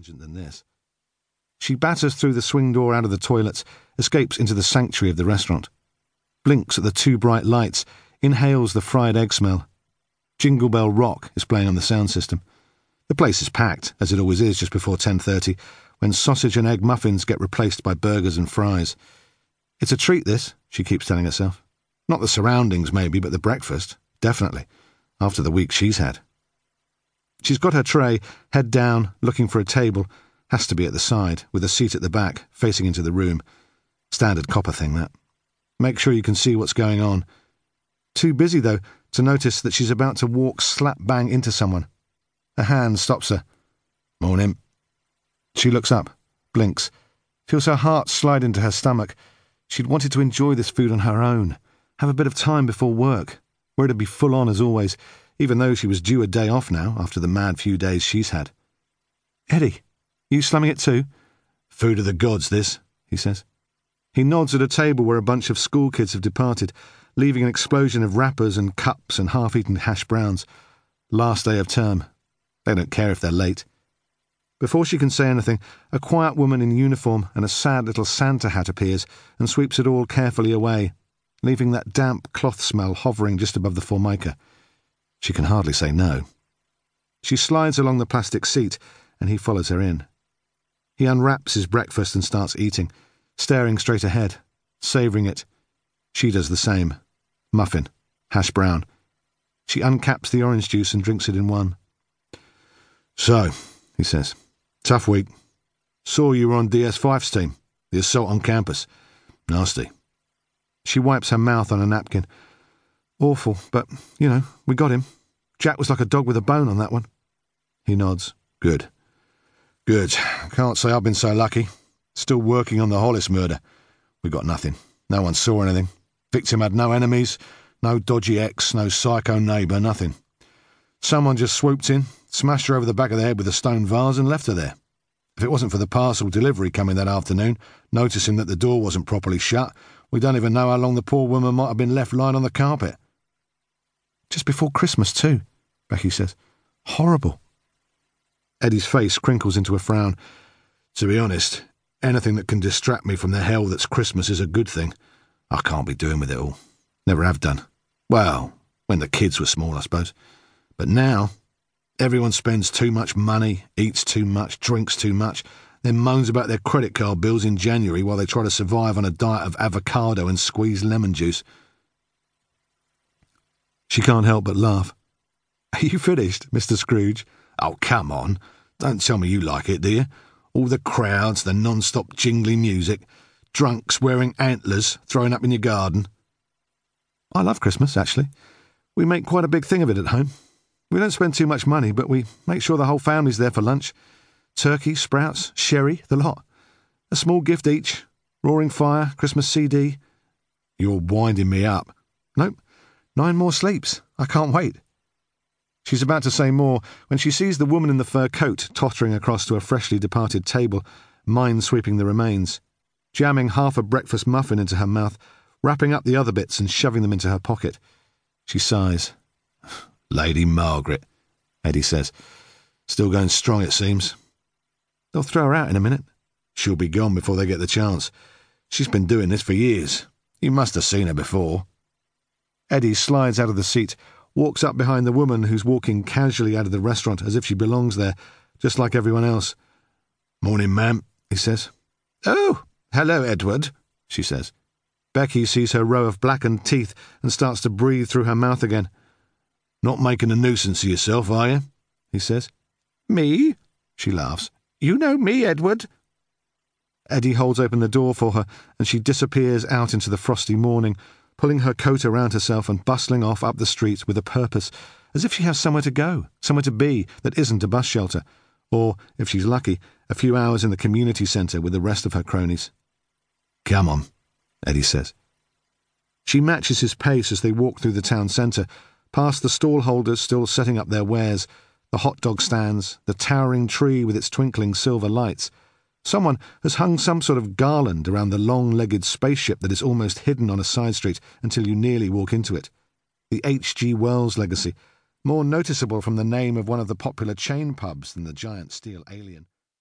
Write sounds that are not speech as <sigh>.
than this. She batters through the swing door out of the toilets, escapes into the sanctuary of the restaurant, blinks at the two bright lights, inhales the fried egg smell. Jingle Bell Rock is playing on the sound system. The place is packed, as it always is just before 10.30, when sausage and egg muffins get replaced by burgers and fries. It's a treat, this, she keeps telling herself. Not the surroundings, maybe, but the breakfast. Definitely. After the week she's had. She's got her tray, head down, looking for a table. Has to be at the side, with a seat at the back, facing into the room. Standard copper thing, that. Make sure you can see what's going on. Too busy, though, to notice that she's about to walk slap bang into someone. A hand stops her. Morning. She looks up, blinks, feels her heart slide into her stomach. She'd wanted to enjoy this food on her own, have a bit of time before work, where it'd be full on as always, even though she was due a day off now after the mad few days she's had. Eddie, you slamming it too? Food of the gods, this, he says. He nods at a table where a bunch of school kids have departed, leaving an explosion of wrappers and cups and half eaten hash browns. Last day of term. They don't care if they're late. Before she can say anything, a quiet woman in uniform and a sad little Santa hat appears and sweeps it all carefully away, leaving that damp cloth smell hovering just above the formica. She can hardly say no. She slides along the plastic seat, and he follows her in. He unwraps his breakfast and starts eating, staring straight ahead, savouring it. She does the same. Muffin, hash brown. She uncaps the orange juice and drinks it in one. So, he says, tough week. Saw you were on DS5's team, the assault on campus. Nasty. She wipes her mouth on a napkin. Awful, but, you know, we got him. Jack was like a dog with a bone on that one. He nods. Good. Good. Can't say I've been so lucky. Still working on the Hollis murder. We got nothing. No one saw anything. Victim had no enemies, no dodgy ex, no psycho neighbour, nothing. Someone just swooped in, smashed her over the back of the head with a stone vase, and left her there. If it wasn't for the parcel delivery coming that afternoon, noticing that the door wasn't properly shut, we don't even know how long the poor woman might have been left lying on the carpet. Just before Christmas, too, Becky says. Horrible. Eddie's face crinkles into a frown. To be honest, anything that can distract me from the hell that's Christmas is a good thing. I can't be doing with it all. Never have done. Well, when the kids were small, I suppose. But now, everyone spends too much money, eats too much, drinks too much, then moans about their credit card bills in January while they try to survive on a diet of avocado and squeezed lemon juice. She can't help but laugh. <laughs> Are you finished, Mr. Scrooge? Oh, come on. Don't tell me you like it, do you? All the crowds, the non stop jingly music, drunks wearing antlers thrown up in your garden. I love Christmas, actually. We make quite a big thing of it at home. We don't spend too much money, but we make sure the whole family's there for lunch. Turkey, sprouts, sherry, the lot. A small gift each. Roaring fire, Christmas CD. You're winding me up. Nope. Nine more sleeps. I can't wait. She's about to say more when she sees the woman in the fur coat tottering across to a freshly departed table, mind sweeping the remains, jamming half a breakfast muffin into her mouth, wrapping up the other bits and shoving them into her pocket. She sighs. <sighs> Lady Margaret, Eddie says. Still going strong, it seems. They'll throw her out in a minute. She'll be gone before they get the chance. She's been doing this for years. You must have seen her before. Eddie slides out of the seat, walks up behind the woman who's walking casually out of the restaurant as if she belongs there, just like everyone else. Morning, ma'am, he says. Oh, hello, Edward, she says. Becky sees her row of blackened teeth and starts to breathe through her mouth again. Not making a nuisance of yourself, are you? he says. Me? She laughs. You know me, Edward. Eddie holds open the door for her, and she disappears out into the frosty morning, pulling her coat around herself and bustling off up the street with a purpose, as if she has somewhere to go, somewhere to be that isn't a bus shelter, or, if she's lucky, a few hours in the community centre with the rest of her cronies. Come on, Eddie says. She matches his pace as they walk through the town centre, past the stall holders still setting up their wares, the hot dog stands, the towering tree with its twinkling silver lights. Someone has hung some sort of garland around the long legged spaceship that is almost hidden on a side street until you nearly walk into it. The H.G. Wells legacy, more noticeable from the name of one of the popular chain pubs than the giant steel alien.